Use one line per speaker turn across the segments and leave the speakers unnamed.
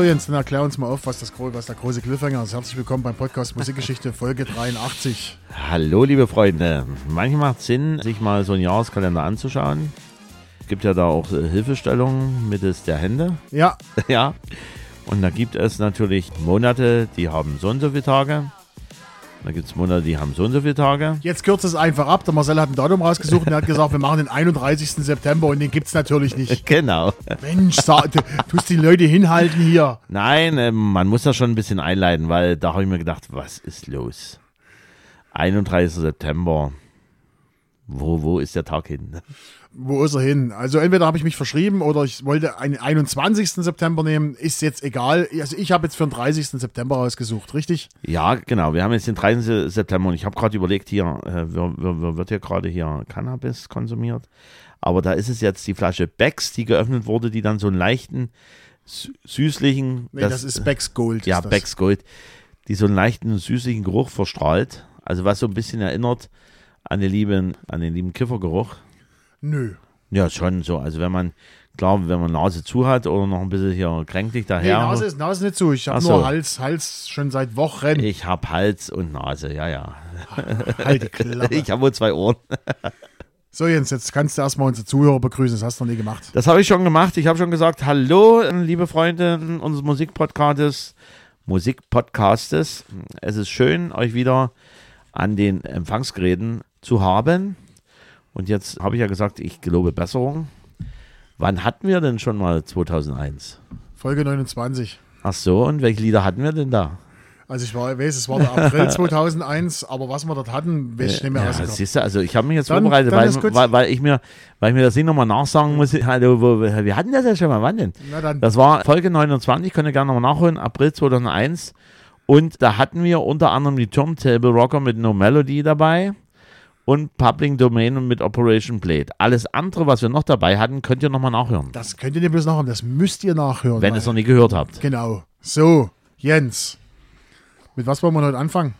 So, Jens, dann erklär uns mal auf, was, das, was der große Cliffhanger ist. Herzlich willkommen beim Podcast Musikgeschichte, Folge 83.
Hallo, liebe Freunde. Manchmal macht es Sinn, sich mal so einen Jahreskalender anzuschauen. Es gibt ja da auch äh, Hilfestellungen mittels der Hände.
Ja,
Ja. Und da gibt es natürlich Monate, die haben so und so viele Tage. Da gibt es Monate, die haben so und so viele Tage.
jetzt kürzt es einfach ab. Der Marcel hat ein Datum rausgesucht und er hat gesagt, wir machen den 31. September und den gibt es natürlich nicht.
Genau.
Mensch, sa- du tust die Leute hinhalten hier.
Nein, ähm, man muss das schon ein bisschen einleiten, weil da habe ich mir gedacht, was ist los? 31. September. Wo, wo ist der Tag hin?
Wo ist er hin? Also entweder habe ich mich verschrieben oder ich wollte einen 21. September nehmen. Ist jetzt egal. Also ich habe jetzt für den 30. September rausgesucht, richtig?
Ja, genau. Wir haben jetzt den 13. September und ich habe gerade überlegt, hier äh, wir- wir- wir- wird hier gerade hier Cannabis konsumiert. Aber da ist es jetzt die Flasche Becks, die geöffnet wurde, die dann so einen leichten, sü- süßlichen.
Nee, das, ist Becks Gold.
Ja,
das.
Becks Gold. Die so einen leichten, süßlichen Geruch verstrahlt. Also was so ein bisschen erinnert an den lieben, an den lieben Kiffergeruch.
Nö.
Ja, schon so. Also wenn man, klar, wenn man Nase zu hat oder noch ein bisschen hier kränklich
Nee,
daher.
Nase ist Nase nicht zu. Ich habe
Ach
nur
so.
Hals, Hals schon seit Wochen.
ich habe Hals und Nase, ja, ja.
Halt die Klappe.
Ich habe wohl zwei Ohren.
So, Jens, jetzt kannst du erstmal unsere Zuhörer begrüßen. Das hast du noch nie gemacht.
Das habe ich schon gemacht. Ich habe schon gesagt, hallo, liebe Freunde unseres Musikpodcastes, Musikpodcastes. Es ist schön, euch wieder an den Empfangsgeräten zu haben. Und jetzt habe ich ja gesagt, ich gelobe Besserung. Wann hatten wir denn schon mal 2001?
Folge 29.
Ach so, und welche Lieder hatten wir denn da?
Also ich war, weiß, es war der April 2001, aber was wir dort hatten, weiß ich nicht mehr
Ja, siehst du, also ich habe mich jetzt
Dann-
vorbereitet,
dann
weil, weil, weil, ich mir, weil ich mir das nicht nochmal nachsagen muss. Hallo, wo, wir hatten das ja schon mal, wann denn? Das war Folge 29, könnt ihr gerne nochmal nachholen, April 2001. Und da hatten wir unter anderem die Turntable Rocker mit No Melody dabei und Public Domain mit Operation Blade. Alles andere, was wir noch dabei hatten, könnt ihr nochmal nachhören,
das könnt ihr nicht bloß nachhören, das müsst ihr nachhören.
wenn ihr es noch nie gehört habt.
Genau. So, Jens. Mit was wollen wir heute anfangen?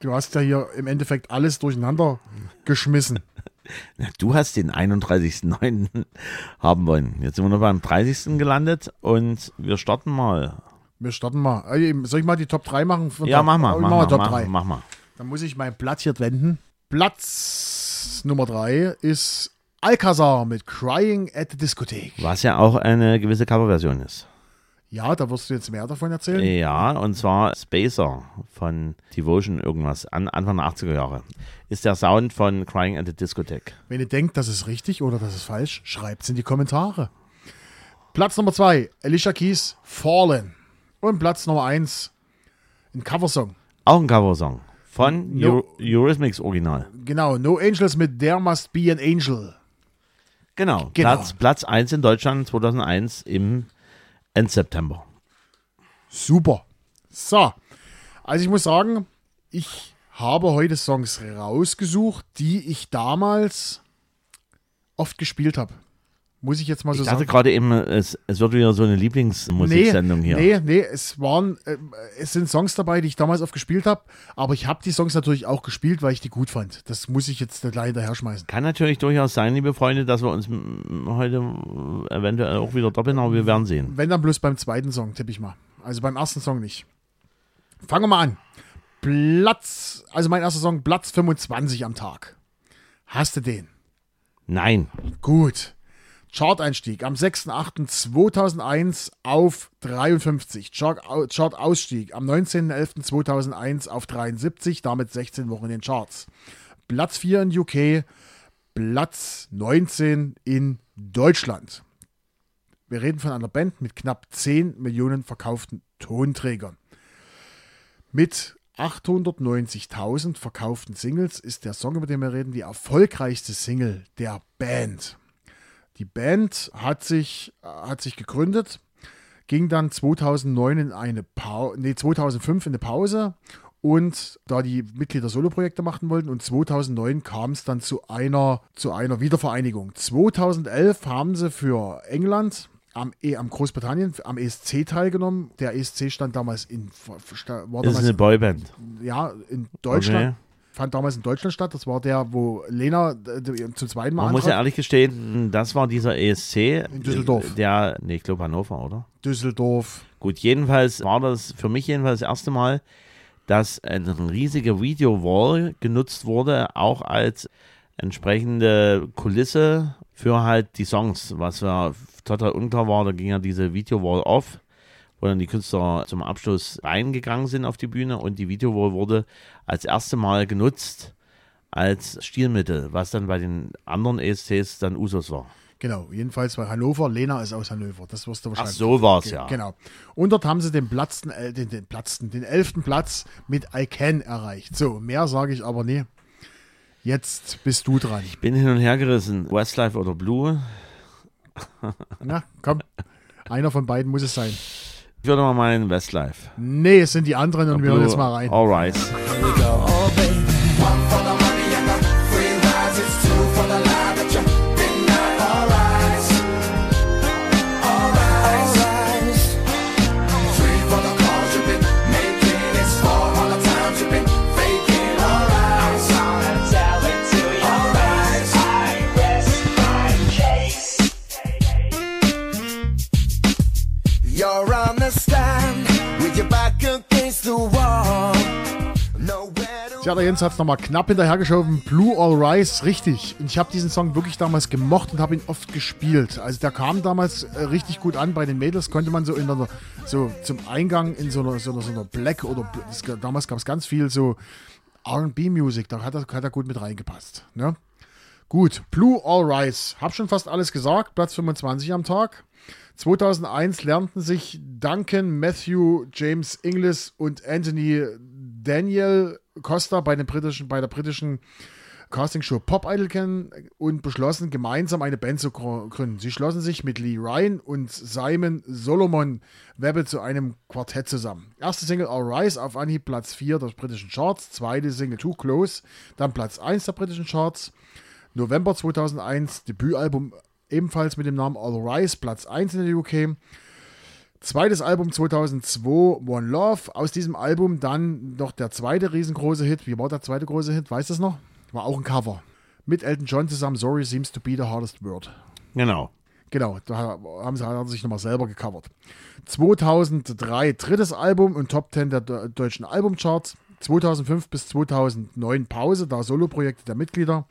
Du hast ja hier im Endeffekt alles durcheinander geschmissen.
Na, Du hast den 31.09. haben wollen. Jetzt sind wir noch beim 30. gelandet und wir starten mal.
Wir starten mal. Äh, Soll ich mal die Top 3 machen? Von
Ja, mach mal,
Oh,
mach
machen wir
mal,
Top
mach,
3.
mach mal.
Dann muss ich mein Blatt hier wenden. Platz Nummer 3 ist Alcazar mit Crying at the Discotheque.
Was ja auch eine gewisse Coverversion ist.
Ja, da wirst du jetzt mehr davon erzählen.
Ja, und zwar Spacer von Devotion irgendwas, an, Anfang der 80er Jahre. Ist der Sound von Crying at the Discotheque.
Wenn ihr denkt, das ist richtig oder das ist falsch, schreibt es in die Kommentare. Platz Nummer 2, Alicia Keys, Fallen. Und Platz Nummer 1, ein Coversong.
Auch ein Coversong von
No.
Eurythmics Original.
Genau, No Angels mit There Must Be an Angel.
Genau,
Genau.
Platz, Platz 1 in Deutschland 2001 im Endseptember.
Super. So, also ich muss sagen, ich habe heute Songs rausgesucht, die ich damals oft gespielt habe. Muss ich jetzt mal so
Ich dachte
sagen.
gerade eben, es, es wird wieder so eine Lieblingsmusiksendung hier.
Nee, nee, es waren, äh, es sind Songs dabei, die ich damals oft gespielt habe, aber ich habe die Songs natürlich auch gespielt, weil ich die gut fand. Das muss ich jetzt gleich hinterher schmeißen.
Kann natürlich durchaus sein, liebe Freunde, dass wir uns m, heute äh, eventuell auch wieder doppeln, aber wir werden sehen.
Wenn dann bloß beim zweiten Song, tippe ich mal. Also beim ersten Song nicht. Fangen wir mal an. Platz, also mein erster Song, Platz 25 am Tag. Hast du den?
Nein,
Gut. Chart-Einstieg am 6.8.2001 auf 53. Chart- Chart-Ausstieg am 19.11.2001 auf 73, damit 16 Wochen in den Charts. Platz 4 in UK, Platz 19 in Deutschland. Wir reden von einer Band mit knapp 10 Millionen verkauften Tonträgern. Mit 890.000 verkauften Singles ist der Song, über den wir reden, die erfolgreichste Single der Band. Die Band hat sich, äh, hat sich gegründet, ging dann 2009 in eine Pause, nee, 2005 in eine Pause und da die Mitglieder Soloprojekte machen wollten und 2009 kam es dann zu einer, zu einer Wiedervereinigung. 2011 haben sie für England am, E- am Großbritannien am ESC teilgenommen. Der ESC stand damals in, war
das ist
damals,
eine Boyband.
ja, in Deutschland. Fand damals in Deutschland statt. Das war der, wo Lena äh, zum zweiten Mal
Man muss ja
antrat.
ehrlich gestehen, das war dieser ESC.
In Düsseldorf.
Der, nee, ich glaube Hannover, oder?
Düsseldorf.
Gut, jedenfalls war das für mich jedenfalls das erste Mal, dass eine riesige Video-Wall genutzt wurde, auch als entsprechende Kulisse für halt die Songs, was ja total unklar war, da ging ja diese Video-Wall off, wo dann die Künstler zum Abschluss reingegangen sind auf die Bühne und die Video-Wall wurde als erste Mal genutzt als Stilmittel, was dann bei den anderen ESCs dann Usus war.
Genau, jedenfalls bei Hannover. Lena ist aus Hannover. Das wirst du
Ach,
wahrscheinlich.
so war's
Ge-
ja.
Genau. Und dort haben sie den platzten, äh, den, den platzten, den elften Platz mit I Can erreicht. So, mehr sage ich aber nie. Jetzt bist du dran.
Bin hin und her gerissen, Westlife oder Blue.
Na, komm. Einer von beiden muss es sein.
Ich würde mal meinen Westlife.
Nee, es sind die anderen und wir hören jetzt mal rein.
Alright.
Oh, baby. One
Der Jens hat es nochmal knapp hinterhergeschoben. Blue All Rise, richtig. Und ich habe diesen Song wirklich damals gemocht und habe ihn oft gespielt. Also der kam damals äh, richtig gut an bei den Mädels. Konnte man so in der, so zum Eingang in so einer, so einer, so einer Black oder das, damals gab es ganz viel so R&B-Musik. Da hat er, hat er gut mit reingepasst. Ne? Gut, Blue All Rise. Hab schon fast alles gesagt. Platz 25 am Tag. 2001 lernten sich Duncan, Matthew, James Inglis und Anthony Daniel Costa bei, den britischen, bei der britischen Castingshow Pop Idol kennen und beschlossen, gemeinsam eine Band zu gr- gründen. Sie schlossen sich mit Lee Ryan und Simon Solomon Webbe zu einem Quartett zusammen. Erste Single All Rise auf Anhieb Platz 4 der britischen Charts, zweite Single Too Close, dann Platz 1 der britischen Charts. November 2001 Debütalbum ebenfalls mit dem Namen All Rise, Platz 1 in der UK. Zweites Album 2002, One Love. Aus diesem Album dann noch der zweite riesengroße Hit. Wie war der zweite große Hit? Weißt du es noch? War auch ein Cover. Mit Elton John zusammen, Sorry Seems to be the hardest word.
Genau.
Genau, da haben sie, sich nochmal selber gecovert. 2003 drittes Album und Top 10 der de- deutschen Albumcharts. 2005 bis 2009 Pause, da Soloprojekte der Mitglieder.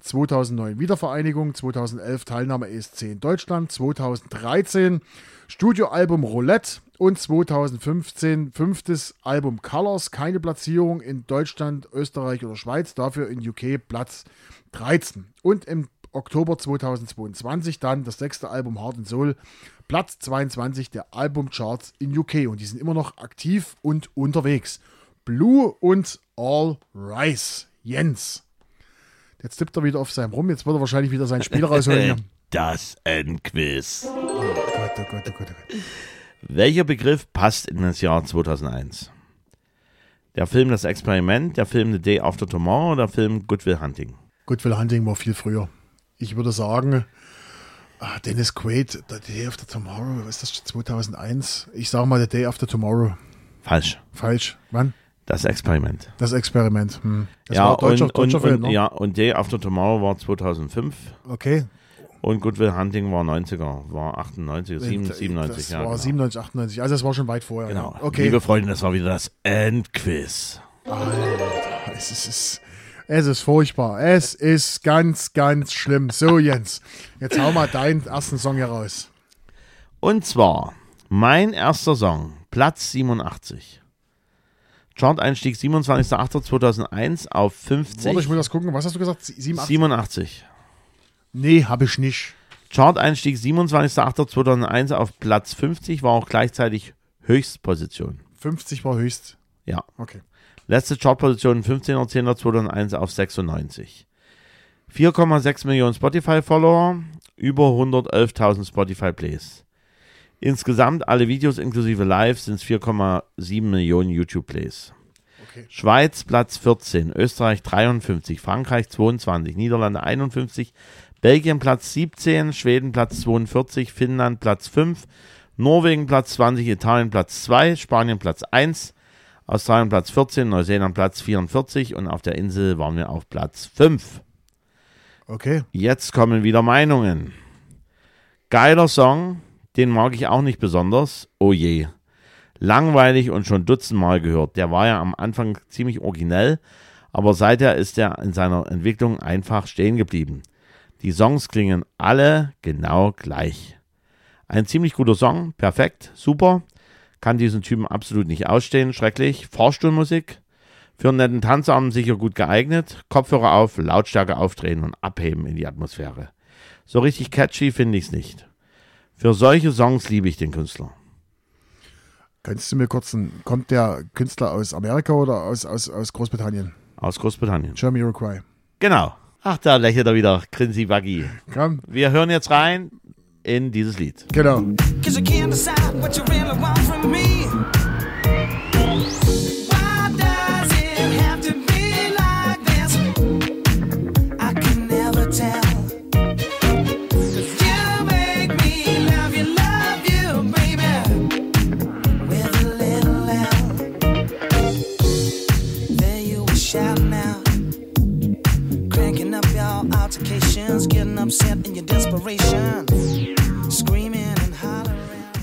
2009 Wiedervereinigung, 2011 Teilnahme ESC in Deutschland, 2013 Studioalbum Roulette und 2015 fünftes Album Colors, keine Platzierung in Deutschland, Österreich oder Schweiz, dafür in UK Platz 13. Und im Oktober 2022 dann das sechste Album Heart and Soul, Platz 22 der Albumcharts in UK und die sind immer noch aktiv und unterwegs. Blue und All Rise. Jens. Jetzt tippt er wieder auf seinem rum. Jetzt wird er wahrscheinlich wieder sein Spiel rausholen.
Das Endquiz.
Oh Gott, oh Gott, oh Gott, oh Gott.
Welcher Begriff passt in das Jahr 2001? Der Film Das Experiment, der Film The Day After Tomorrow oder der Film Good Will Hunting?
Good Will Hunting war viel früher. Ich würde sagen, ah, Dennis Quaid, The Day After Tomorrow, was ist das, 2001? Ich sage mal The Day After Tomorrow.
Falsch.
Falsch. Wann?
Das Experiment.
Das Experiment. Hm. Das
ja,
war deutscher,
und,
deutscher
und,
Film,
und,
ne?
ja, und Day After Tomorrow war 2005
Okay.
und Good Will Hunting war 90er, war 98, 97,
das
ja.
war
genau.
97, 98. Also es war schon weit vorher.
Genau.
Ja. Okay.
Liebe Freunde, das war wieder das Endquiz.
Es ist, es, ist, es ist furchtbar. Es ist ganz, ganz schlimm. So, Jens, jetzt hau mal deinen ersten Song hier raus.
Und zwar mein erster Song, Platz 87. Chart-Einstieg 27.08.2001 auf 50.
Warte, ich muss das gucken. Was hast du gesagt? 87?
87.
Nee, habe ich nicht.
Chart-Einstieg 27.08.2001 auf Platz 50 war auch gleichzeitig Höchstposition.
50 war höchst.
Ja.
Okay.
Letzte Chartposition 15.10.2001 auf 96. 4,6 Millionen Spotify-Follower, über 111.000 Spotify-Plays. Insgesamt alle Videos inklusive Live sind es 4,7 Millionen YouTube-Plays.
Okay.
Schweiz Platz 14, Österreich 53, Frankreich 22, Niederlande 51, Belgien Platz 17, Schweden Platz 42, Finnland Platz 5, Norwegen Platz 20, Italien Platz 2, Spanien Platz 1, Australien Platz 14, Neuseeland Platz 44 und auf der Insel waren wir auf Platz 5.
Okay.
Jetzt kommen wieder Meinungen. Geiler Song, den mag ich auch nicht besonders. Oh je. Langweilig und schon dutzendmal gehört. Der war ja am Anfang ziemlich originell, aber seither ist er in seiner Entwicklung einfach stehen geblieben. Die Songs klingen alle genau gleich. Ein ziemlich guter Song, perfekt, super. Kann diesen Typen absolut nicht ausstehen, schrecklich. Fahrstuhlmusik, für einen netten Tanzabend sicher gut geeignet. Kopfhörer auf, Lautstärke aufdrehen und abheben in die Atmosphäre. So richtig catchy finde ich es nicht. Für solche Songs liebe ich den Künstler.
Könntest du mir kurz einen, kommt der Künstler aus Amerika oder aus, aus, aus Großbritannien?
Aus Großbritannien.
Jamiroquai.
Genau. Ach, da lächelt er wieder, Grinsi Buggy.
Komm,
Wir hören jetzt rein in dieses Lied.
genau.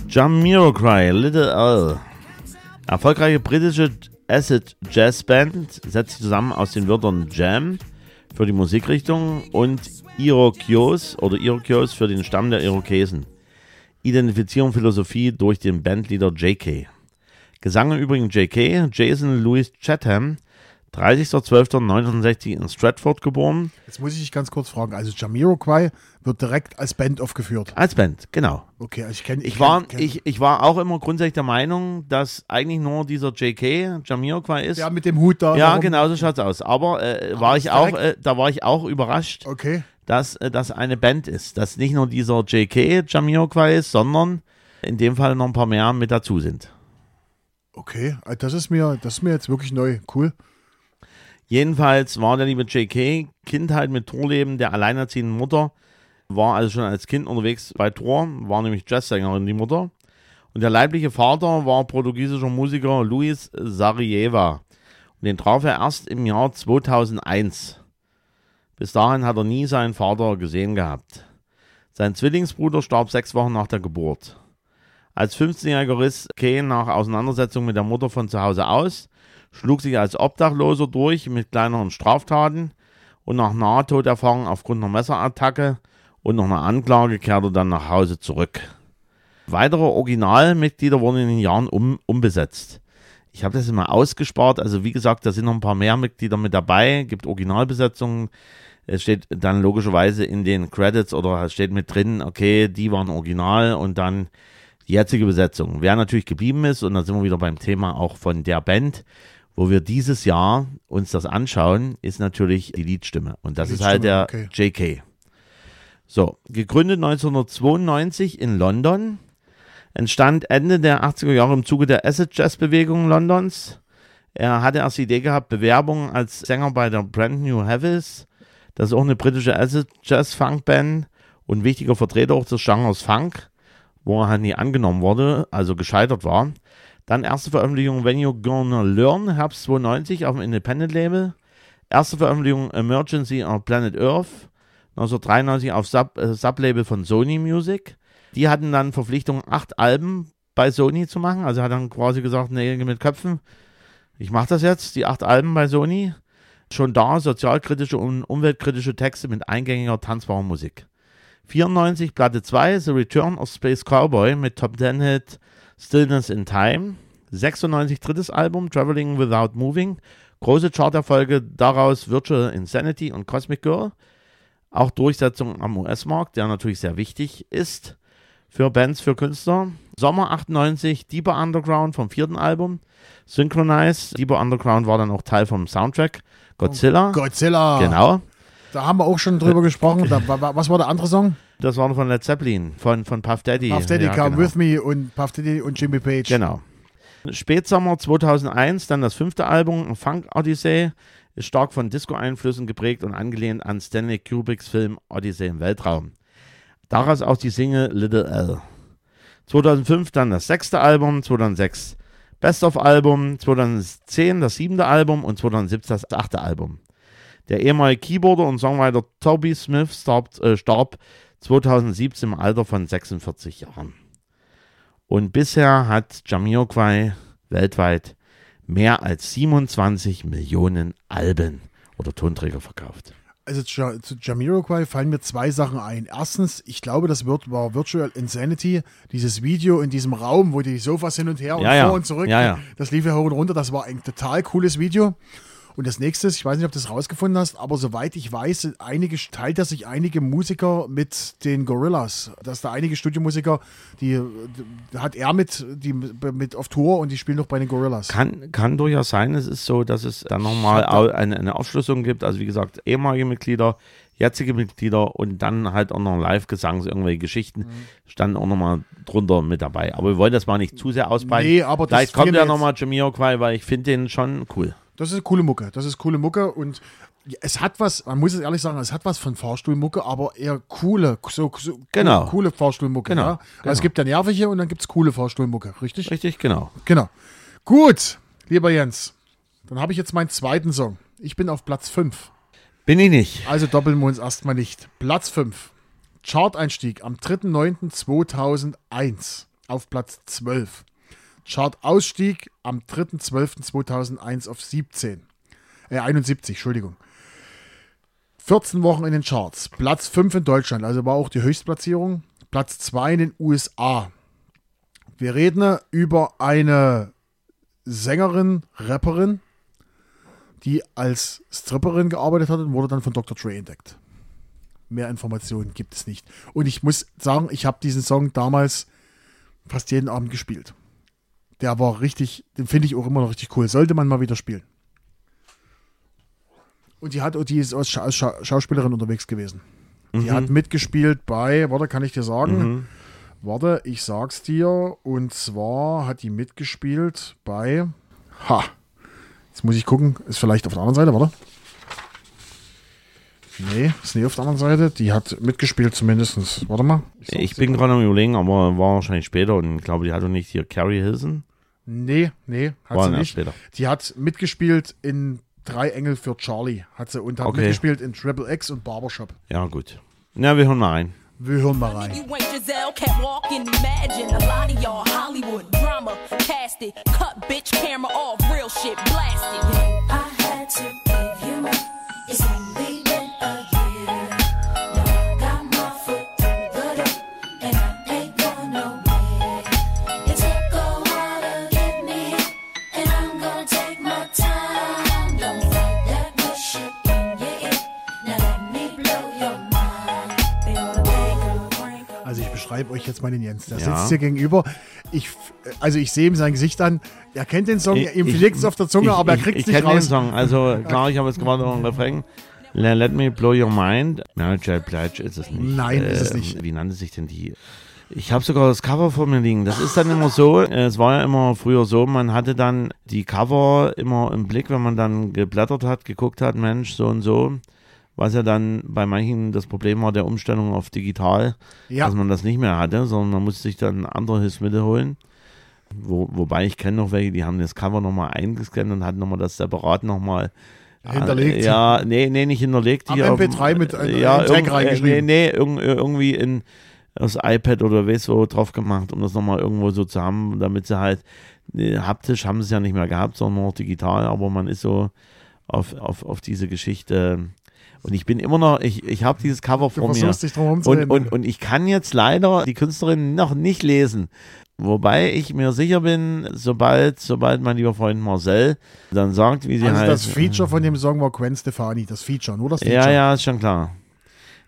Jamiroquai, Little L. Erfolgreiche britische Acid Jazz Band setzt sich zusammen aus den Wörtern Jam für die Musikrichtung und Iroquois oder Iroquois für den Stamm der Irokesen. Identifizierung Philosophie durch den Bandleader JK. Gesang im Übrigen JK, Jason Louis Chatham, 30.12.1960 in Stratford geboren.
Jetzt muss ich dich ganz kurz fragen. Also Jamiroquai wird direkt als Band aufgeführt.
Als Band, genau.
Okay, also ich kenne
Ich war, ich, ich war auch immer grundsätzlich der Meinung, dass eigentlich nur dieser JK Jamiroquai ist.
Ja, mit dem Hut da.
Ja,
warum-
genau so schaut's aus. Aber äh, war
ist
ich auch, äh, da war ich auch überrascht,
Okay.
dass äh, das eine Band ist, dass nicht nur dieser JK Jamiroquai ist, sondern in dem Fall noch ein paar mehr mit dazu sind.
Okay, äh, das ist mir, das ist mir jetzt wirklich neu. Cool.
Jedenfalls war der liebe JK Kindheit mit Torleben der alleinerziehenden Mutter, war also schon als Kind unterwegs bei Tor, war nämlich Jazzsängerin die Mutter. Und der leibliche Vater war portugiesischer Musiker Luis Sarieva. Und den traf er erst im Jahr 2001. Bis dahin hat er nie seinen Vater gesehen gehabt. Sein Zwillingsbruder starb sechs Wochen nach der Geburt. Als 15-Jähriger riss Kane nach Auseinandersetzung mit der Mutter von zu Hause aus, schlug sich als Obdachloser durch mit kleineren Straftaten und nach Nahtoderfahrung aufgrund einer Messerattacke und noch einer Anklage kehrte dann nach Hause zurück. Weitere Originalmitglieder wurden in den Jahren um, umbesetzt. Ich habe das immer ausgespart. Also wie gesagt, da sind noch ein paar mehr Mitglieder mit dabei. Gibt Originalbesetzungen. Es steht dann logischerweise in den Credits oder es steht mit drin, okay, die waren original und dann die jetzige Besetzung. Wer natürlich geblieben ist, und da sind wir wieder beim Thema auch von der Band, wo wir dieses Jahr uns das anschauen, ist natürlich die Liedstimme. Und das
Die
ist halt der
Liedstimme,
JK. So, gegründet 1992 in London, entstand Ende der 80er Jahre im Zuge der Acid Jazz Bewegung Londons. Er hatte erst die Idee gehabt, Bewerbungen als Sänger bei der Brand New Heavies. Das ist auch eine britische Acid Jazz Funk Band und wichtiger Vertreter auch des Genres Funk, wo er halt nie angenommen wurde, also gescheitert war. Dann erste Veröffentlichung When You Gonna Learn, Herbst 92 auf dem Independent Label. Erste Veröffentlichung Emergency on Planet Earth, 1993 auf Sub, äh, Sublabel von Sony Music. Die hatten dann Verpflichtung, acht Alben bei Sony zu machen. Also hat dann quasi gesagt, Nägel mit Köpfen. Ich mache das jetzt, die acht Alben bei Sony. Schon da sozialkritische und umweltkritische Texte mit eingängiger, tanzbarer Musik. 94 Platte 2, The Return of Space Cowboy mit Top 10 Hit Stillness in Time. 96 drittes Album, Traveling Without Moving. Große Charterfolge daraus Virtual Insanity und Cosmic Girl. Auch Durchsetzung am US-Markt, der natürlich sehr wichtig ist für Bands, für Künstler. Sommer 98, Deeper Underground vom vierten Album. Synchronize. Deeper Underground war dann auch Teil vom Soundtrack. Godzilla.
Godzilla.
Genau.
Da haben wir auch schon drüber gesprochen. Da, wa- wa- was war der andere Song?
Das war von Led Zeppelin, von, von Puff Daddy.
Puff Daddy
Ja,
Come
genau.
With Me und Puff Daddy und Jimmy Page.
Genau. Spätsommer 2001, dann das fünfte Album, Funk Odyssey, ist stark von Disco-Einflüssen geprägt und angelehnt an Stanley Kubricks Film Odyssey im Weltraum. Daraus auch die Single Little L. 2005 dann das sechste Album, 2006 Best of Album 2010 das siebte Album und 2017 das achte Album. Der ehemalige Keyboarder und Songwriter Toby Smith starb, äh, starb 2017 im Alter von 46 Jahren. Und bisher hat Jamiroquai weltweit mehr als 27 Millionen Alben oder Tonträger verkauft.
Also zu, zu Jamiroquai fallen mir zwei Sachen ein. Erstens, ich glaube, das wird, war Virtual Insanity, dieses Video in diesem Raum, wo die Sofas hin und her und
Ja, ja.
vor und zurück,
Ja, ja.
das lief ja hoch und runter, das war ein total cooles Video. Und das nächste, ist, ich weiß nicht, ob du das rausgefunden hast, aber soweit ich weiß, einige, teilt er sich einige Musiker mit den Gorillas. Dass da einige Studiomusiker, die, die hat er mit, die mit auf Tour und die spielen noch bei den Gorillas.
Kann, kann durchaus sein, es ist so, dass es dann nochmal eine, eine Aufschlüsselung gibt. Also wie gesagt, ehemalige Mitglieder, jetzige Mitglieder und dann halt auch noch Live-Gesang, so irgendwelche Geschichten
Mhm.
standen auch nochmal drunter mit dabei. Aber wir wollen das mal nicht zu sehr ausbreiten.
Nee, aber das
Vielleicht kommt ja
mir
nochmal Jamiroquai, weil ich finde den schon cool.
Das ist coole Mucke. Das ist coole Mucke und es hat was, man muss es ehrlich sagen, es hat was von Fahrstuhlmucke, aber eher coole, so, so
Genau.
coole Fahrstuhlmucke.
Genau,
Ja? Also
genau.
es gibt ja nervige und dann gibt es coole Fahrstuhlmucke, richtig?
Richtig, genau.
Genau. Gut, lieber Jens, dann habe ich jetzt meinen zweiten Song. Ich bin auf Platz 5.
Bin ich nicht.
Also doppeln wir uns erstmal nicht. Platz 5. Chart-Einstieg am 3.9.2001 auf Platz 12. Chart-Ausstieg am 3.12.2001 auf 17. Äh, 71, Entschuldigung. 14 Wochen in den Charts. Platz 5 in Deutschland, also war auch die Höchstplatzierung. Platz 2 in den USA. Wir reden über eine Sängerin, Rapperin, die als Stripperin gearbeitet hat und wurde dann von Dr. Dre entdeckt. Mehr Informationen gibt es nicht. Und ich muss sagen, ich habe diesen Song damals fast jeden Abend gespielt. Der war richtig, den finde ich auch immer noch richtig cool. Sollte man mal wieder spielen. Und die hat, die ist als, Scha Scha Schauspielerin unterwegs gewesen. Die hat mitgespielt bei, warte, kann ich dir sagen? Warte, ich sag's dir. Und zwar hat die mitgespielt bei, ha, Jetzt muss ich gucken, ist vielleicht auf der anderen Seite, warte. Nee, ist nicht auf der anderen Seite. Die hat mitgespielt zumindest. Warte mal.
Ich
dir
bin gerade am überlegen, aber war wahrscheinlich später und ich glaube, die hatte nicht hier Carrie Hilson.
Nee, nee, hat
War
sie nicht.
später.
Die hat mitgespielt in Drei Engel für Charlie. Hat sie und hat
Okay.
mitgespielt in Triple X und Barbershop.
Ja, gut. Na, wir hören mal rein.
Wir hören mal rein.
You ain't Giselle, can't walk and imagine. A lot of y'all Hollywood drama, cast it, cut bitch camera off, real shit blasted.
I had to give you up.
Euch jetzt mal den Jens. Der
Ja.
sitzt hier gegenüber. Ich, also ich sehe ihm sein Gesicht an. Er kennt den Song, ihm liegt es auf der Zunge,
ich,
aber er
ich-
kriegt es
ich
nicht
kenn den
raus.
Song. Also klar, ich habe jetzt gerade noch einen Refrain. Le- Let me blow your mind. Marriage Pledge ist es nicht.
Nein, ist es nicht.
Wie nannte sich denn die? Ich habe sogar das Cover vor mir liegen. Das ist dann immer so, äh, es war ja immer früher so, man hatte dann die Cover immer im Blick, wenn man dann geblättert hat, geguckt hat, Mensch, so und so. Was ja dann bei manchen das Problem war der Umstellung auf digital,
Ja.
dass man das nicht mehr hatte, sondern man musste sich dann andere Hilfsmittel holen. Wo, wobei ich kenne noch welche, die haben das Cover nochmal eingescannt und hatten nochmal das separat nochmal
Hinterlegt.
Ja, nee, nee, nicht hinterlegt.
Am
hier auf dem-
MP3 mit einem-
ja,
Tag
äh,
reingeschrieben.
Nee, nee, irg irgendwie in das iPad oder weißt so drauf gemacht, um das nochmal irgendwo so zu haben, damit sie halt äh, haptisch haben sie es ja nicht mehr gehabt, sondern nur noch digital, aber man ist so auf, auf, auf diese Geschichte. Und ich bin immer noch, ich, ich habe dieses Cover
Du
vor mir.
dich drum
Und, und, und ich kann jetzt leider die Künstlerin noch nicht lesen. Wobei ich mir sicher bin, sobald, sobald mein lieber Freund Marcel dann sagt, wie sie
also
heißt.
das Feature von dem Song war Gwen Stefani. Das Feature, nur das Feature.
Ja, ja, ist schon klar.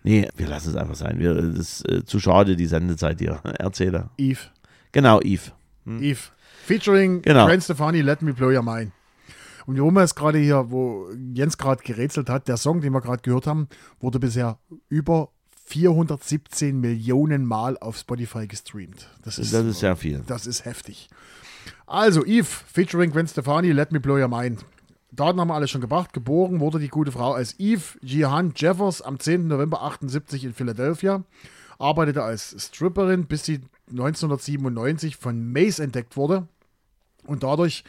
Nee, wir lassen es einfach sein. Wir, das ist äh, zu schade, die Sendezeit hier. Erzähle.
Eve.
Genau, Eve.
Eve. Featuring
Genau.
Gwen Stefani, Let Me Blow Your Mind. Und wir es gerade hier, wo Jens gerade gerätselt hat, der Song, den wir gerade gehört haben, wurde bisher über 417 Millionen Mal auf Spotify gestreamt. Das ist,
Das ist sehr viel.
das ist heftig. Also, Eve, featuring Gwen Stefani, Let Me Blow Your Mind. Daten haben wir alle schon gebracht. Geboren wurde die gute Frau als Eve Jihan Jeffers am 10. November 78 in Philadelphia. Arbeitete als Stripperin, bis sie 1997 von Mace entdeckt wurde. Und dadurch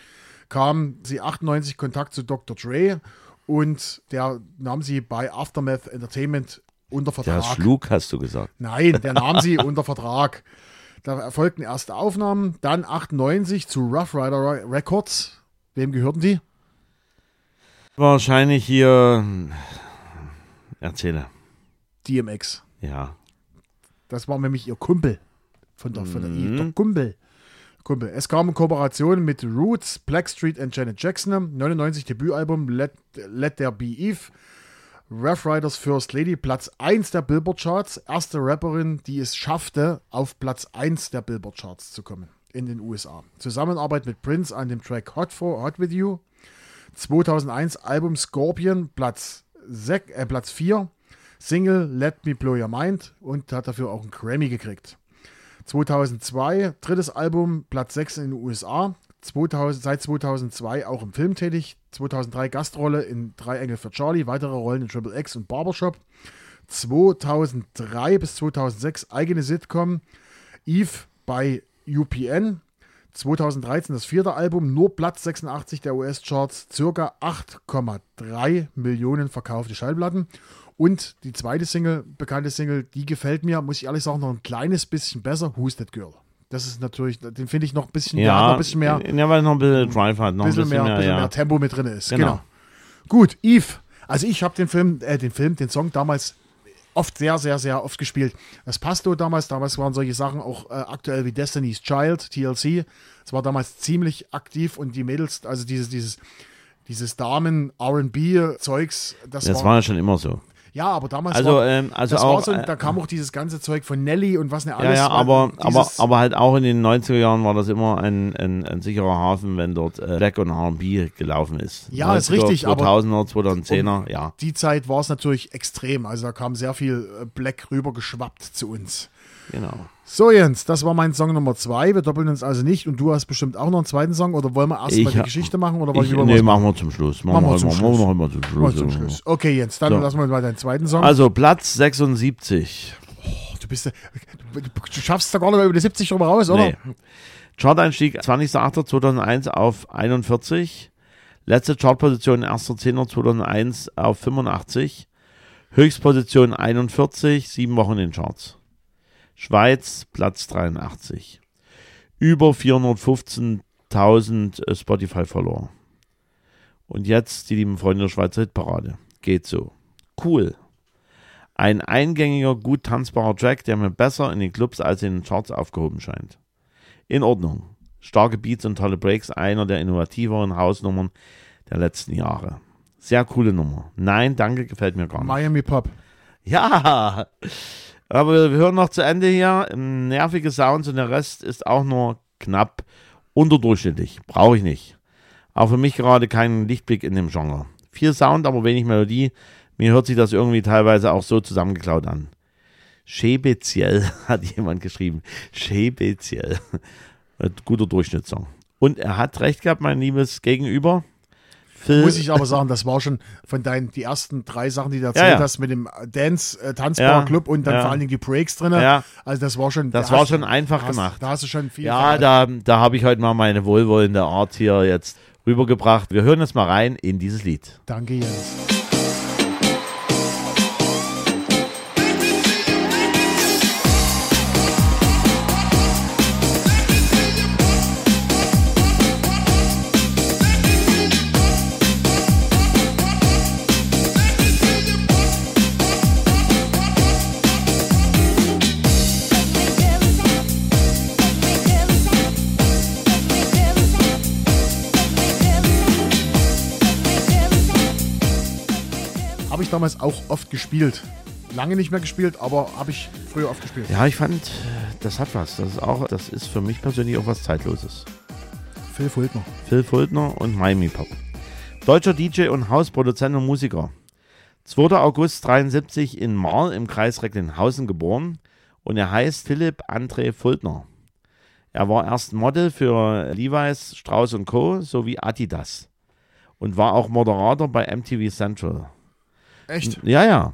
kam sie 98 Kontakt zu Dr. Dre und der nahm sie bei Aftermath Entertainment unter
Der
Vertrag.
schlug, hast du gesagt.
Nein, der nahm sie unter Vertrag. Da erfolgten erste Aufnahmen, dann 98 zu Rough Rider Records. Wem gehörten die?
Wahrscheinlich hier. Erzähle.
DMX.
Ja.
Das war nämlich ihr Kumpel. Von der, von der,
Mhm.
der Kumpel. Kumpel. Es kam in Kooperation mit Roots, Blackstreet und Janet Jackson. 99 Debütalbum Let, Let There Be Eve. Rough Riders First Lady, Platz 1 der Billboard Charts. Erste Rapperin, die es schaffte, auf Platz 1 der Billboard Charts zu kommen in den USA. Zusammenarbeit mit Prince an dem Track Hot, for, Hot With You. 2001 Album Scorpion, Platz, sech- äh, Platz 4. Single Let Me Blow Your Mind und hat dafür auch einen Grammy gekriegt. 2002 drittes Album, Platz 6 in den USA. 2000, seit 2002 auch im Film tätig. 2003 Gastrolle in Drei Engel für Charlie, weitere Rollen in Triple X und Barbershop. 2003 bis 2006 eigene Sitcom Eve bei UPN. 2013 das vierte Album, nur Platz 86 der US-Charts, circa 8,3 Millionen verkaufte Schallplatten. Und die zweite Single, bekannte Single, die gefällt mir, muss ich ehrlich sagen, noch ein kleines bisschen besser. Who's That Girl? Das ist natürlich, den finde ich noch ein bisschen, hat noch
Ja,
ein bisschen mehr,
ja, weil noch ein bisschen Drive hat. Noch ein
bisschen
bisschen
mehr,
mehr,
bisschen
ja.
mehr Tempo mit drin ist.
Genau.
Genau. Gut, Eve. Also ich habe den Film, äh, den Film, den Song damals oft sehr, sehr, sehr oft gespielt. Das Pasto damals, damals waren solche Sachen auch äh, aktuell wie Destiny's Child, TLC. Es war damals ziemlich aktiv und die Mädels, also dieses, dieses, dieses Damen-R&B-Zeugs, das,
Das
war,
war ja schon immer so.
Ja, aber damals
Also,
war,
ähm, also
das
auch,
so,
äh,
da kam auch dieses ganze Zeug von Nelly und was
Ja,
alles.
ja,
war
aber, aber, aber halt auch in den 90er Jahren war das immer ein, ein, ein sicherer Hafen, wenn dort äh, Black und R&B gelaufen ist.
Ja, ist
90er,
richtig, aber-
2000er, 2010er, ja.
die Zeit war es natürlich extrem. Also da kam sehr viel äh, Black rüber geschwappt zu uns.
Genau.
So, Jens, das war mein Song Nummer zwei. Wir doppeln uns also nicht. Und du hast bestimmt auch noch einen zweiten Song. Oder wollen wir erst
Ich
mal die Geschichte machen? Oder wollen
Ich,
wir
nee, machen wir zum Schluss. Machen,
Machen wir
wir,
zum
machen
Schluss.
wir immer zum Schluss.
Mal zum Schluss. Okay, Jens, dann
So.
lassen wir mal deinen zweiten Song.
Also Platz 76.
du, bist, du, du schaffst da gar nicht mehr über die 70 drüber raus, oder?
Nee. Chart-Einstieg 20.08.2001 auf 41. Letzte Chartposition 1.10.2001 auf 85. Höchstposition 41, sieben Wochen in den Charts. Schweiz, Platz 83. Über 415.000 Spotify-Follower. Und jetzt die lieben Freunde der Schweizer Hitparade. Geht so. Cool. Ein eingängiger, gut tanzbarer Track, der mir besser in den Clubs als in den Charts aufgehoben scheint. In Ordnung. Starke Beats und tolle Breaks, einer der innovativeren Hausnummern der letzten Jahre. Sehr coole Nummer. Nein, danke, gefällt mir gar nicht.
Miami Pop.
Ja, aber wir hören noch zu Ende hier. Nervige Sounds und der Rest ist auch nur knapp unterdurchschnittlich. Brauche ich nicht. Auch für mich gerade kein Lichtblick in dem Genre. Viel Sound, aber wenig Melodie. Mir hört sich das irgendwie teilweise auch so zusammengeklaut an. Speziell hat jemand geschrieben. Speziell. Guter Durchschnittssong. Und er hat recht gehabt, mein liebes Gegenüber. Phil,
Muss ich aber sagen, das war schon von deinen, die ersten drei Sachen, die du erzählt
ja.
hast mit dem Dance, äh,
Ja,
Tanzbar-Club und dann
ja.
vor allen Dingen die Breaks drin.
Ja.
Also das war schon.
Das
da
war
hast-
schon einfach
hast,
gemacht.
Da hast du schon viel.
Ja, da, da habe ich heute mal meine wohlwollende Art hier jetzt rübergebracht. Wir hören jetzt mal rein in dieses Lied.
Danke, Jens. Habe ich damals auch oft gespielt. Lange nicht mehr gespielt, aber habe ich früher oft gespielt.
Ja, ich fand, das hat was. Das ist auch, das ist für mich persönlich auch was Zeitloses.
Phil Fultner.
Phil Fultner und Miami Pop. Deutscher DJ und Hausproduzent und Musiker. 2. August 73 in Marl im Kreis Recklinghausen geboren und er heißt Philipp André Fultner. Er war erst Model für Levi's, Strauss Co. sowie Adidas und war auch Moderator bei MTV Central.
Echt?
Ja, ja.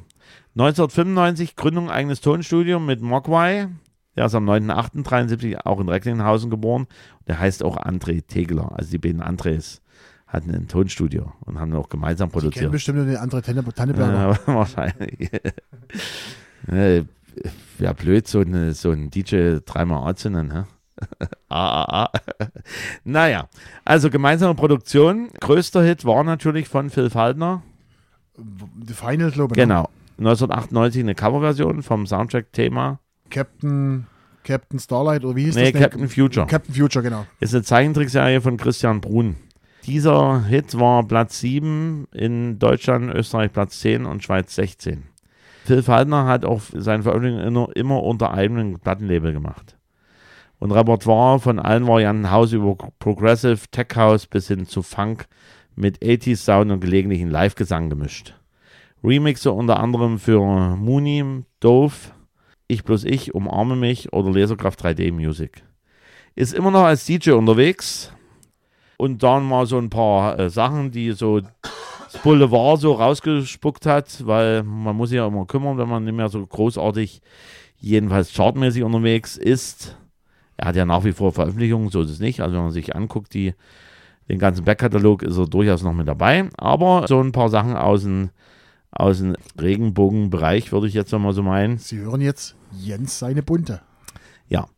1995 Gründung eigenes Tonstudio mit Mogwai. Der ist am 9.8.73 auch in Recklinghausen geboren. Der heißt auch André Tegeler. Also die beiden Andres hatten ein Tonstudio und haben auch gemeinsam
Die kennen
produziert.
bestimmt nur den Tanne, Tanneberger.
Ja, wahrscheinlich. Ne, Wäre blöd, so, eine, so ein DJ dreimal A zu nennen. hä? A, A, A. Naja, also gemeinsame Produktion. Größter Hit war natürlich von Phil Faldner.
The Final, glaube ich. ne?
Genau. 1998 eine Coverversion vom Soundtrack-Thema.
Captain, Captain Starlight, oder wie hieß
Nee,
das?
Captain Future.
Captain Future, genau.
Ist eine Zeichentrickserie von Christian Brun. Dieser Hit war Platz 7 in Deutschland, Österreich Platz 10 und Schweiz 16. Phil Faldner hat auch seine Veröffentlichungen immer, immer unter eigenem Plattenlabel gemacht. Und Repertoire von allen Varianten House über Progressive, Tech House bis hin zu Funk mit 80s Sound und gelegentlichen Live-Gesang gemischt. Remixe unter anderem für Mooney, Dove, Ich bloß ich, Umarme mich oder Laserkraft 3D Music. Ist immer noch als DJ unterwegs und dann mal so ein paar äh, Sachen, die so das Boulevard so rausgespuckt hat, weil man muss sich ja immer kümmern, wenn man nicht mehr so großartig, jedenfalls chartmäßig unterwegs ist. Er hat ja nach wie vor Veröffentlichungen, so ist es nicht. Also wenn man sich anguckt, die, den ganzen Backkatalog ist er durchaus noch mit dabei. Aber so ein paar Sachen aus dem, aus dem Regenbogenbereich, würde ich jetzt mal so meinen.
Sie hören jetzt Jens seine Bunte.
Ja,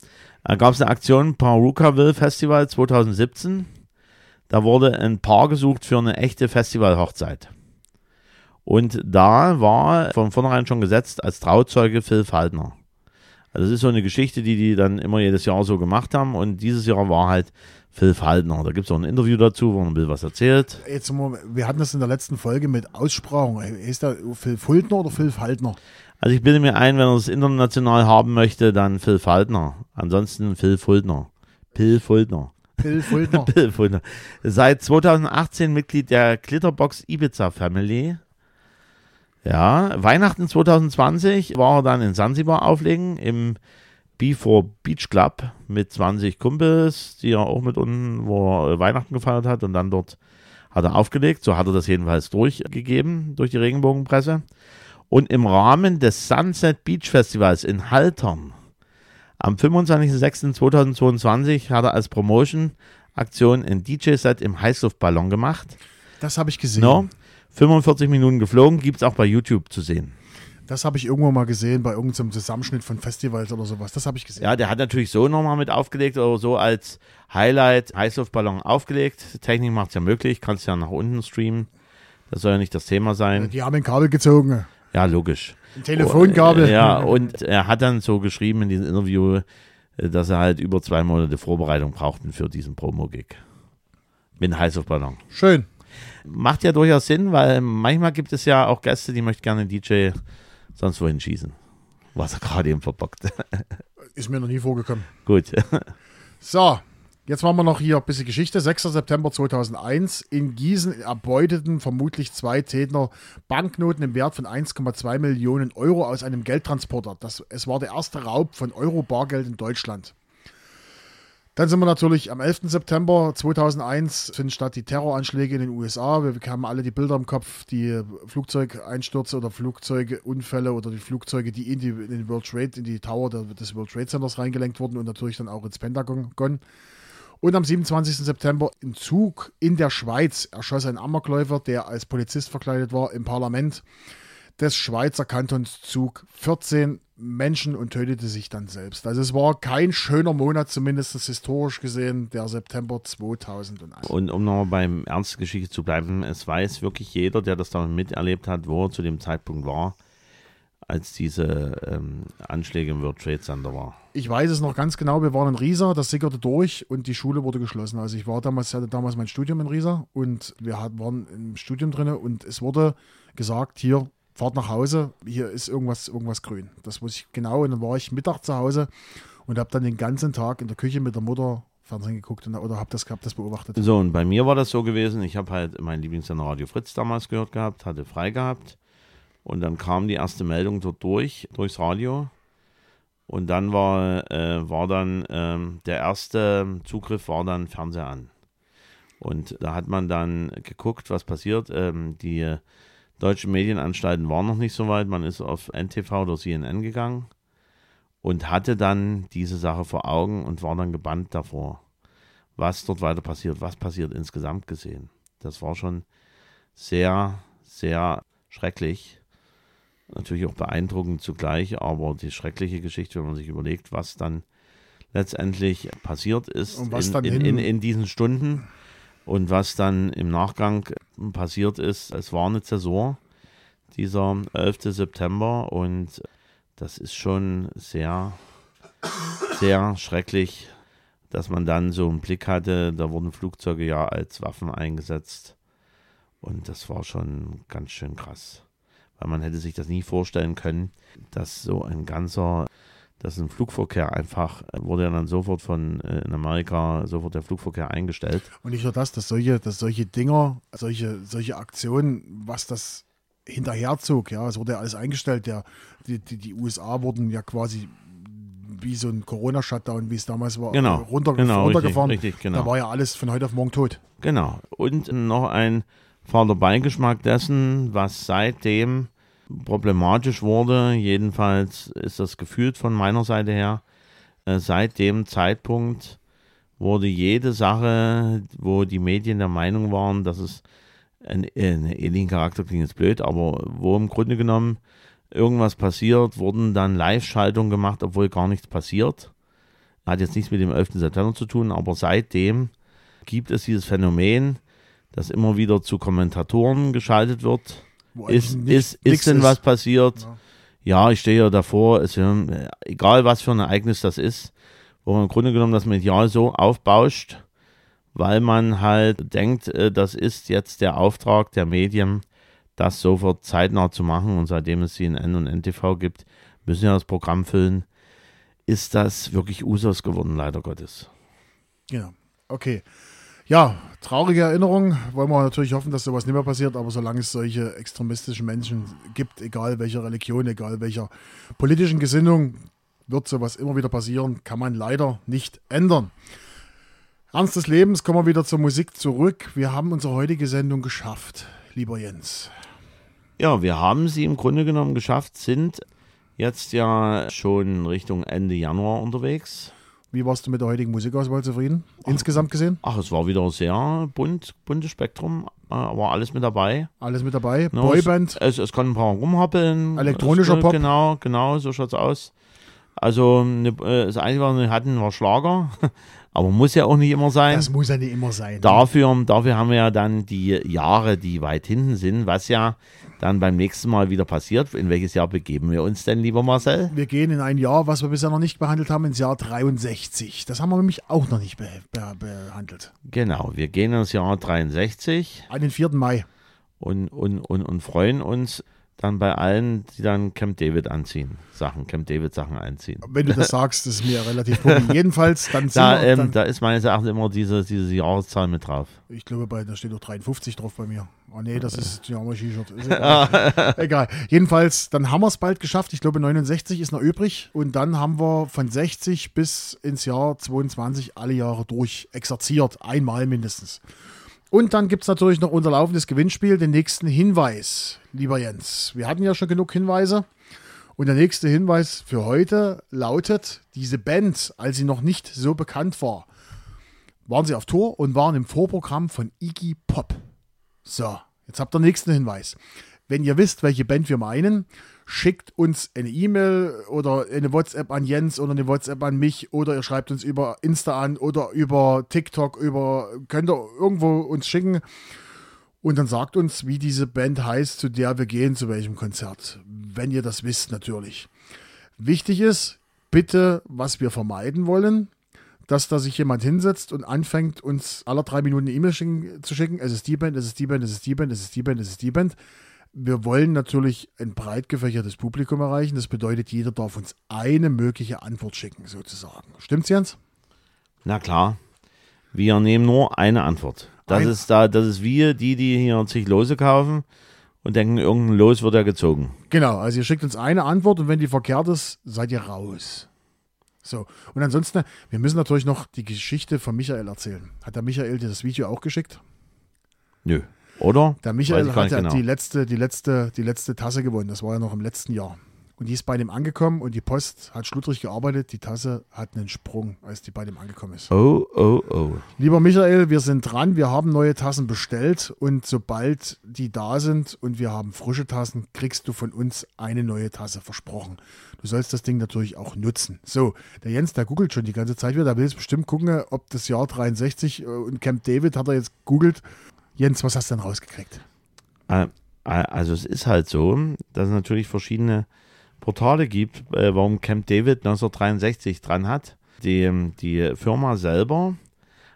da gab es eine Aktion Parukaville Festival 2017. Da wurde ein Paar gesucht für eine echte Festivalhochzeit. Und da war von vornherein schon gesetzt als Trauzeuge Phil Faldner. Also das ist so eine Geschichte, die die dann immer jedes Jahr so gemacht haben. Und dieses Jahr war halt Phil Faldner. Da gibt es auch ein Interview dazu, wo er ein bisschen was erzählt.
Jetzt, wir hatten das in der letzten Folge mit Aussprachen. Ist da Phil Fultner oder Phil Faltner?
Also ich bilde mir ein, wenn er es international haben möchte, dann Phil Faldner. Ansonsten Phil Fuldner. Phil Fuldner.
Phil Fultner.
Phil Fuldner. Seit 2018 Mitglied der Glitterbox Ibiza Family. Ja, Weihnachten 2020 war er dann in Sansibar auflegen im B4 Beach Club mit 20 Kumpels, die er auch mit unten, wo er Weihnachten gefeiert hat und dann dort hat er aufgelegt. So hat er das jedenfalls durchgegeben durch die Regenbogenpresse. Und im Rahmen des Sunset Beach Festivals in Haltern am 25.06.2022 hat er als Promotion-Aktion ein DJ-Set im Heißluftballon gemacht.
Das habe ich gesehen.
No? 45 Minuten geflogen, gibt es auch bei YouTube zu sehen.
Das habe ich irgendwo mal gesehen bei irgendeinem Zusammenschnitt von Festivals oder sowas. Das habe ich gesehen.
Ja, der hat natürlich so nochmal mit aufgelegt oder so als Highlight Heißluftballon aufgelegt. Technik macht es ja möglich, kannst ja nach unten streamen. Das soll ja nicht das Thema sein.
Die haben ein Kabel gezogen.
Ja, logisch.
Ein Telefonkabel.
Ja, und er hat dann so geschrieben in diesem Interview, äh, dass er halt über zwei Monate Vorbereitung brauchten für diesen Promo-Gig. Mit einem Heißluftballon.
Schön.
Macht ja durchaus Sinn, weil manchmal gibt es ja auch Gäste, die möchten gerne DJ sonst wohin schießen. Was er gerade eben verbockt.
Ist mir noch nie vorgekommen.
Gut.
So, jetzt machen wir noch hier ein bisschen Geschichte. 6. September 2001. In Gießen erbeuteten vermutlich zwei Täter Banknoten im Wert von 1,2 Millionen Euro aus einem Geldtransporter. Das, es war der erste Raub von Euro-Bargeld in Deutschland. Dann sind wir natürlich am 11. September 2001 finden statt die Terroranschläge in den USA. Wir haben alle die Bilder im Kopf, die Flugzeugeinstürze oder Flugzeugunfälle oder die Flugzeuge, die in, die, in den World Trade, in die Tower des World Trade Centers reingelenkt wurden und natürlich dann auch ins Pentagon. Und am 27. September im Zug in der Schweiz erschoss ein Amokläufer, der als Polizist verkleidet war, im Parlament des Schweizer Kantons Zug 14 Menschen und tötete sich dann selbst. Also es war kein schöner Monat, zumindest historisch gesehen, der September 2001.
Und um nochmal beim Ernst Geschichte zu bleiben, es weiß wirklich jeder, der das damit miterlebt hat, wo er zu dem Zeitpunkt war, als diese ähm, Anschläge im World Trade Center war.
Ich weiß es noch ganz genau, wir waren in Riesa, das sickerte durch und die Schule wurde geschlossen. Also ich war damals, hatte damals mein Studium in Riesa und wir waren im Studium drin und es wurde gesagt, hier, fahrt nach Hause, hier ist irgendwas, irgendwas grün. Das muss ich genau. Und dann war ich Mittag zu Hause und habe dann den ganzen Tag in der Küche mit der Mutter Fernsehen geguckt und, oder habe das, hab das beobachtet.
So, und bei mir war das so gewesen, ich habe halt mein Lieblingssender Radio Fritz damals gehört gehabt, hatte frei gehabt. Und dann kam die erste Meldung dort durch, durchs Radio. Und dann war, äh, war dann ähm, der erste Zugriff war dann Fernseher an. Und da hat man dann geguckt, was passiert. Ähm, die deutschen Medienanstalten waren noch nicht so weit. Man ist auf NTV oder CNN gegangen. und hatte dann diese Sache vor Augen und war dann gebannt davor, was dort weiter passiert, was passiert insgesamt gesehen. Das war schon sehr, sehr schrecklich. Natürlich auch beeindruckend zugleich, aber die schreckliche Geschichte, wenn man sich überlegt, was dann letztendlich passiert ist in, in, in, in diesen Stunden und was dann im Nachgang passiert ist. Es war eine Zäsur, dieser 11. September und das ist schon sehr, sehr schrecklich, dass man dann so einen Blick hatte, da wurden Flugzeuge ja als Waffen eingesetzt und das war schon ganz schön krass, weil man hätte sich das nie vorstellen können, dass so ein ganzer, dass ein Flugverkehr einfach, wurde ja dann sofort von äh, in Amerika sofort der Flugverkehr eingestellt.
Und nicht nur das, dass solche, dass solche Dinger, solche, solche Aktionen, was das hinterherzog, ja, es wurde ja alles eingestellt. Der, die, die, die USA wurden ja quasi wie so ein Corona-Shutdown, wie es damals war,
Genau,
runter,
genau,
runtergefahren.
richtig, richtig, genau.
Da war ja alles von heute auf morgen tot.
Genau. Und noch ein fader Beigeschmack dessen, was seitdem problematisch wurde. Jedenfalls ist das gefühlt von meiner Seite her. Äh, seit dem Zeitpunkt wurde jede Sache, wo die Medien der Meinung waren, dass es ein, äh, ein Alien-Charakter klingt jetzt blöd, aber wo im Grunde genommen irgendwas passiert, wurden dann Live-Schaltungen gemacht, obwohl gar nichts passiert. Hat jetzt nichts mit dem 11. September zu tun, aber seitdem gibt es dieses Phänomen, dass immer wieder zu Kommentatoren geschaltet wird.
Wo
Ist,
eigentlich
ist, ist denn was passiert?
Ja.
Ja, ich stehe ja davor, es, egal was für ein Ereignis das ist, wo man im Grunde genommen das Medial so aufbauscht, weil man halt denkt, äh, das ist jetzt der Auftrag der Medien, das sofort zeitnah zu machen. Und seitdem es CNN und NTV gibt, müssen ja das Programm füllen. Ist das wirklich Usus geworden, leider Gottes.
Genau. Okay. Ja, traurige Erinnerung. Wollen wir natürlich hoffen, dass sowas nicht mehr passiert, aber solange es solche extremistischen Menschen gibt, egal welcher Religion, egal welcher politischen Gesinnung, wird sowas immer wieder passieren, kann man leider nicht ändern. Ernst des Lebens, kommen wir wieder zur Musik zurück. Wir haben unsere heutige Sendung geschafft, lieber Jens.
Ja, wir haben sie im Grunde genommen geschafft, sind jetzt ja schon Richtung Ende Januar unterwegs.
Wie warst du mit der heutigen Musikauswahl zufrieden? Insgesamt gesehen?
Ach, es war wieder sehr bunt, buntes Spektrum, äh, war alles mit dabei.
Alles mit dabei?
Ne,
Boyband?
Es, es, es konnten ein paar rumhoppeln.
Elektronischer
es,
Pop?
Genau, genau, so schaut's aus. Also ne, äh, das Einzige, was wir hatten, war Schlager. Aber muss ja auch nicht immer sein.
Das muss ja nicht immer sein.
Dafür, dafür haben wir ja dann die Jahre, die weit hinten sind, was ja dann beim nächsten Mal wieder passiert. In welches Jahr begeben wir uns denn, lieber Marcel?
Wir gehen in ein Jahr, was wir bisher noch nicht behandelt haben, ins Jahr 63. Das haben wir nämlich auch noch nicht be be behandelt.
Genau, wir gehen ins Jahr 63
An den 4. Mai.
und, und, und, und freuen uns dann bei allen, die dann Camp David anziehen, Sachen, Camp David Sachen einziehen.
Wenn du das sagst, ist mir relativ pumpi. Jedenfalls, dann sind
Da,
wir,
ähm,
dann,
da ist meines Erachtens immer diese, diese Jahreszahl mit drauf.
ich glaube, bei, da steht doch 53 drauf bei mir. Oh nee, das ist ja mein T-Shirt. Egal. Jedenfalls, dann haben wir es bald geschafft. Ich glaube, 69 ist noch übrig. Und dann haben wir von 60 bis ins Jahr 22 alle Jahre durch exerziert. Einmal mindestens. Und dann gibt es natürlich noch unser laufendes Gewinnspiel, den nächsten Hinweis, lieber Jens. Wir hatten ja schon genug Hinweise. Und der nächste Hinweis für heute lautet, diese Band, als sie noch nicht so bekannt war, waren sie auf Tour und waren im Vorprogramm von Iggy Pop. So, jetzt habt ihr den nächsten Hinweis. Wenn ihr wisst, welche Band wir meinen, schickt uns eine E-Mail oder eine WhatsApp an Jens oder eine WhatsApp an mich oder ihr schreibt uns über Insta an oder über TikTok, über könnt ihr irgendwo uns schicken und dann sagt uns, wie diese Band heißt, zu der wir gehen, zu welchem Konzert. Wenn ihr das wisst, natürlich. Wichtig ist, bitte, was wir vermeiden wollen, dass da sich jemand hinsetzt und anfängt, uns alle drei Minuten eine E-Mail zu schicken. Es ist die Band, es ist die Band, es ist die Band, es ist die Band, es ist die Band. Wir wollen natürlich ein breit gefächertes Publikum erreichen. Das bedeutet, jeder darf uns eine mögliche Antwort schicken, sozusagen. Stimmt's, Jens?
Na klar, wir nehmen nur eine Antwort. Das
Ein-
ist da, das ist wir, die, die hier sich Lose kaufen und denken, irgendein Los wird ja gezogen.
Genau, also ihr schickt uns eine Antwort und wenn die verkehrt ist, seid ihr raus. So, und ansonsten, wir müssen natürlich noch die Geschichte von Michael erzählen. Hat der Michael dir das Video auch geschickt?
Nö. Oder?
Der Michael hat ja
genau.
die, letzte, die, letzte, die letzte Tasse gewonnen. Das war ja noch im letzten Jahr. Und die ist bei dem angekommen und die Post hat schludrig gearbeitet. Die Tasse hat einen Sprung, als die bei dem angekommen ist.
Oh, oh, oh.
Lieber Michael, wir sind dran. Wir haben neue Tassen bestellt und sobald die da sind und wir haben frische Tassen, kriegst du von uns eine neue Tasse versprochen. Du sollst das Ding natürlich auch nutzen. So, der Jens, der googelt schon die ganze Zeit wieder. Der will jetzt bestimmt gucken, ob das Jahr 63 äh, und Camp David hat er jetzt googelt. Jens, was hast du denn rausgekriegt?
Äh, Also es ist halt so, dass es natürlich verschiedene Portale gibt, äh, warum Camp David 1963 dran hat. Die, die Firma selber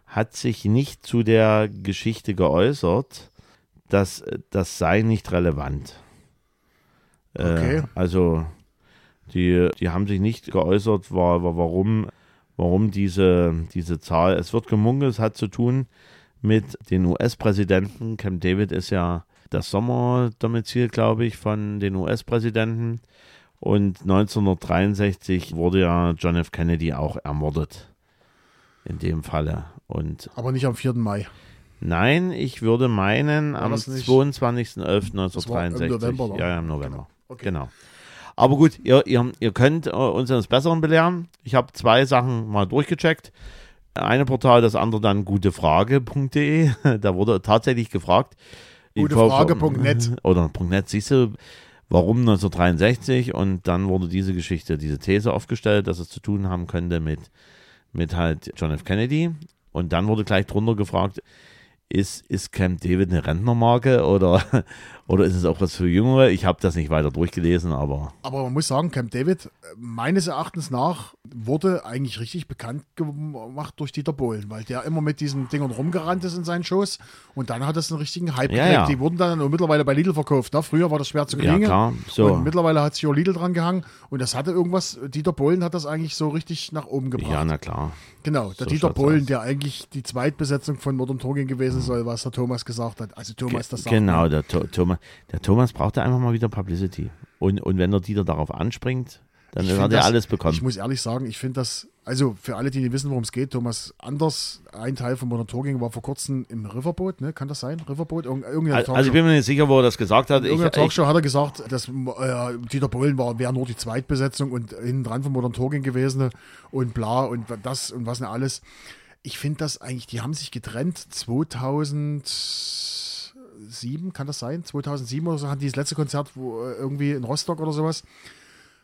hat sich nicht zu der Geschichte geäußert, dass das sei nicht relevant.
Okay.
Äh, also die, die haben sich nicht geäußert, war, war, warum, warum diese, diese Zahl. Es wird gemunkelt, es hat zu tun mit den US-Präsidenten. Camp David ist ja das Sommerdomizil, glaube ich, von den US-Präsidenten. Und 1963 wurde ja John F. Kennedy auch ermordet. In dem Falle. Und
Aber nicht am 4. Mai.
nein, ich würde meinen, am
das nicht-
22.11.1963.
im November, ne?
Ja, ja, im November.
Okay.
Genau. Aber gut, ihr, ihr, ihr könnt äh, uns eines Besseren belehren. Ich habe zwei Sachen mal durchgecheckt. Eine Portal, das andere dann gutefrage.de. Da wurde tatsächlich gefragt.
Gutefrage.net.
Oder .net, siehst du, warum 1963? Und dann wurde diese Geschichte, diese These aufgestellt, dass es zu tun haben könnte mit, mit halt John F. Kennedy. Und dann wurde gleich drunter gefragt, ist, ist Camp David eine Rentnermarke oder, oder ist es auch was für Jüngere? Ich habe das nicht weiter durchgelesen, aber
Aber man muss sagen, Camp David, meines Erachtens nach, wurde eigentlich richtig bekannt gemacht durch Dieter Bohlen, weil der immer mit diesen Dingern rumgerannt ist in seinen Shows und dann hat es einen richtigen Hype
Ja, ja.
Die wurden dann mittlerweile bei Lidl verkauft. Ne? Früher war das schwer zu
Ja,
kriegen.
klar. So.
Und mittlerweile hat sich auch Lidl dran gehangen und das hatte irgendwas, Dieter Bohlen hat das eigentlich so richtig nach oben gebracht.
ja, na klar.
genau, der
so
Dieter Bohlen, der eigentlich die Zweitbesetzung von Modern Talking gewesen soll, was der Thomas gesagt hat. Also Thomas, das sagt
Genau, der, Tho- Der Thomas brauchte einfach mal wieder Publicity. Und, und wenn der Dieter darauf anspringt, dann
Ich
hat
find
er
das-
alles bekommen.
Ich muss ehrlich sagen, ich finde das, also für alle, die nicht wissen, worum es geht, Thomas Anders, ein Teil von Modern Talking, war vor kurzem im Riverboat, ne? Kann das sein? Riverboat? Irgend, irgendeine
also,
Talkshow.
also ich bin mir nicht sicher, wo er das gesagt hat.
in
Ich,
irgendeiner
ich,
Talkshow hat er gesagt, dass äh, Dieter Bohlen war, wäre nur die Zweitbesetzung und hinten dran von Modern Talking gewesen und bla und das und was nicht alles. Ich finde das eigentlich, die haben sich getrennt 2007, kann das sein? 2007 oder so, hatten die das letzte Konzert wo, äh, irgendwie in Rostock oder sowas.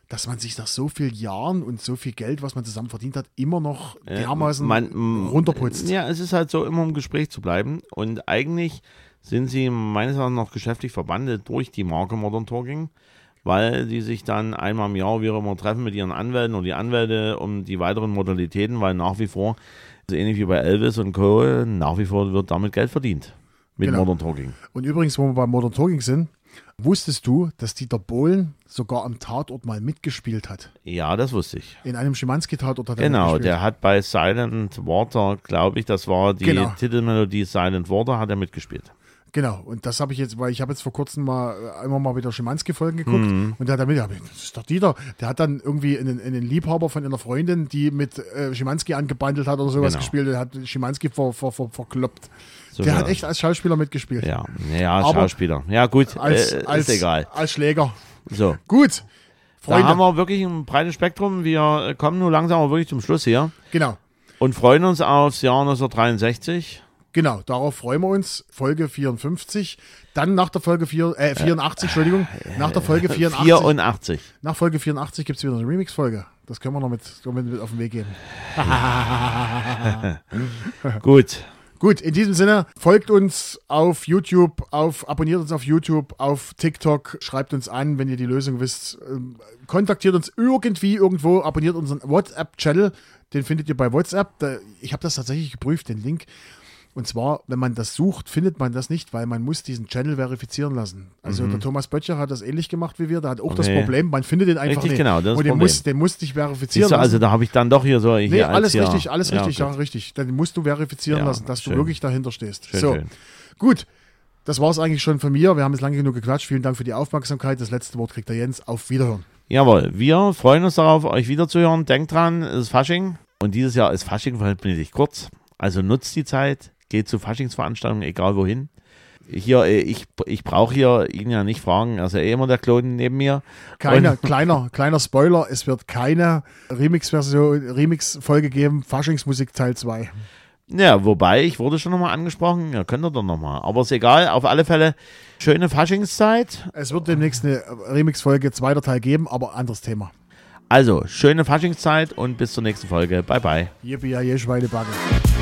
Dass man sich nach so vielen Jahren und so viel Geld, was man zusammen verdient hat, immer noch dermaßen
man- m-
runterputzt.
Ja, es ist halt so, immer im Gespräch zu bleiben. Und eigentlich sind sie meines Erachtens noch geschäftlich verbandelt durch die Marke Modern Talking, weil die sich dann einmal im Jahr, wie immer, treffen mit ihren Anwälten und die Anwälte um die weiteren Modalitäten, weil nach wie vor, so ähnlich wie bei Elvis und Co., nach wie vor wird damit Geld verdient. Mit
Genau.
Modern Talking.
Und übrigens, wo wir bei Modern Talking sind, wusstest du, dass Dieter Bohlen sogar am Tatort mal mitgespielt hat?
Ja, das wusste ich.
In einem Schimanski-Tatort hat er
Genau, der hat bei Silent Water, glaube ich, das war die
Genau.
Titelmelodie Silent Water, hat er mitgespielt.
Genau, und das habe ich jetzt, weil ich habe jetzt vor kurzem mal äh, einmal mal wieder Schimanski-Folgen geguckt
Mhm.
und der hat damit, das ist doch Dieter, der hat dann irgendwie einen, einen Liebhaber von einer Freundin, die mit äh, Schimanski angebandelt hat oder sowas
Genau.
gespielt und hat Schimanski ver, ver, ver, verkloppt.
So
der hat echt als Schauspieler mitgespielt.
Ja, ja, Schauspieler. Ja, gut,
Als,
äh,
als,
ist egal.
als Schläger.
So,
Gut,
da haben
Freunde,
wir wirklich ein breites Spektrum. Wir kommen nun langsam aber wirklich zum Schluss hier
genau.
und freuen uns aufs Jahr 1963.
Genau, darauf freuen wir uns. Folge 54. Dann nach der Folge 4, äh, 84, Entschuldigung. Nach der Folge 84.
84.
Nach Folge 84 gibt es wieder eine Remix-Folge. Das können wir noch mit, mit, mit auf den Weg geben.
Gut.
Gut, in diesem Sinne, folgt uns auf YouTube, auf, abonniert uns auf YouTube, auf TikTok, schreibt uns an, wenn ihr die Lösung wisst. Ähm, kontaktiert uns irgendwie irgendwo, abonniert unseren WhatsApp-Channel, den findet ihr bei WhatsApp. Ich habe das tatsächlich geprüft, den Link. Und zwar, wenn man das sucht, findet man das nicht, weil man muss diesen Channel verifizieren lassen. Also der Thomas Böttcher hat das ähnlich gemacht wie wir. Der hat auch das
Mhm. Okay.
Problem, man findet den einfach
Richtig,
nicht.
genau, das
Und
das
den
Problem.
muss, den musste ich verifizieren
du,
lassen.
also da habe ich dann doch hier so. Hier
Nee, alles
hier.
richtig, alles
Ja,
richtig,
okay.
ja, richtig. Dann musst du verifizieren
Ja,
lassen, dass
schön.
du wirklich dahinter stehst.
Schön,
so,
schön.
gut. Das war es eigentlich schon von mir. Wir haben jetzt lange genug gequatscht. Vielen Dank für die Aufmerksamkeit. Das letzte Wort kriegt der Jens. Auf Wiederhören.
Jawohl, wir freuen uns darauf, euch wiederzuhören. Denkt dran, es ist Fasching. Und dieses Jahr ist Fasching verhältnismäßig kurz. Also nutzt die Zeit, geht zu Faschingsveranstaltungen, egal wohin. hier, äh, ich, ich brauche hier ihn ja nicht fragen, er ist ja eh immer der Klon neben mir.
Keine, kleiner, kleiner Spoiler, es wird keine Remix-Version, Remix-Folge geben, Faschingsmusik Teil 2.
Ja, wobei, ich wurde schon nochmal angesprochen, ja, könnt ihr doch nochmal. Aber ist egal, auf alle Fälle, schöne Faschingszeit.
Es wird demnächst eine Remix-Folge, zweiter Teil geben, aber anderes Thema.
Also, schöne Faschingszeit und bis zur nächsten Folge. Bye, bye.
Yippie, ja, Schweinebacke.
All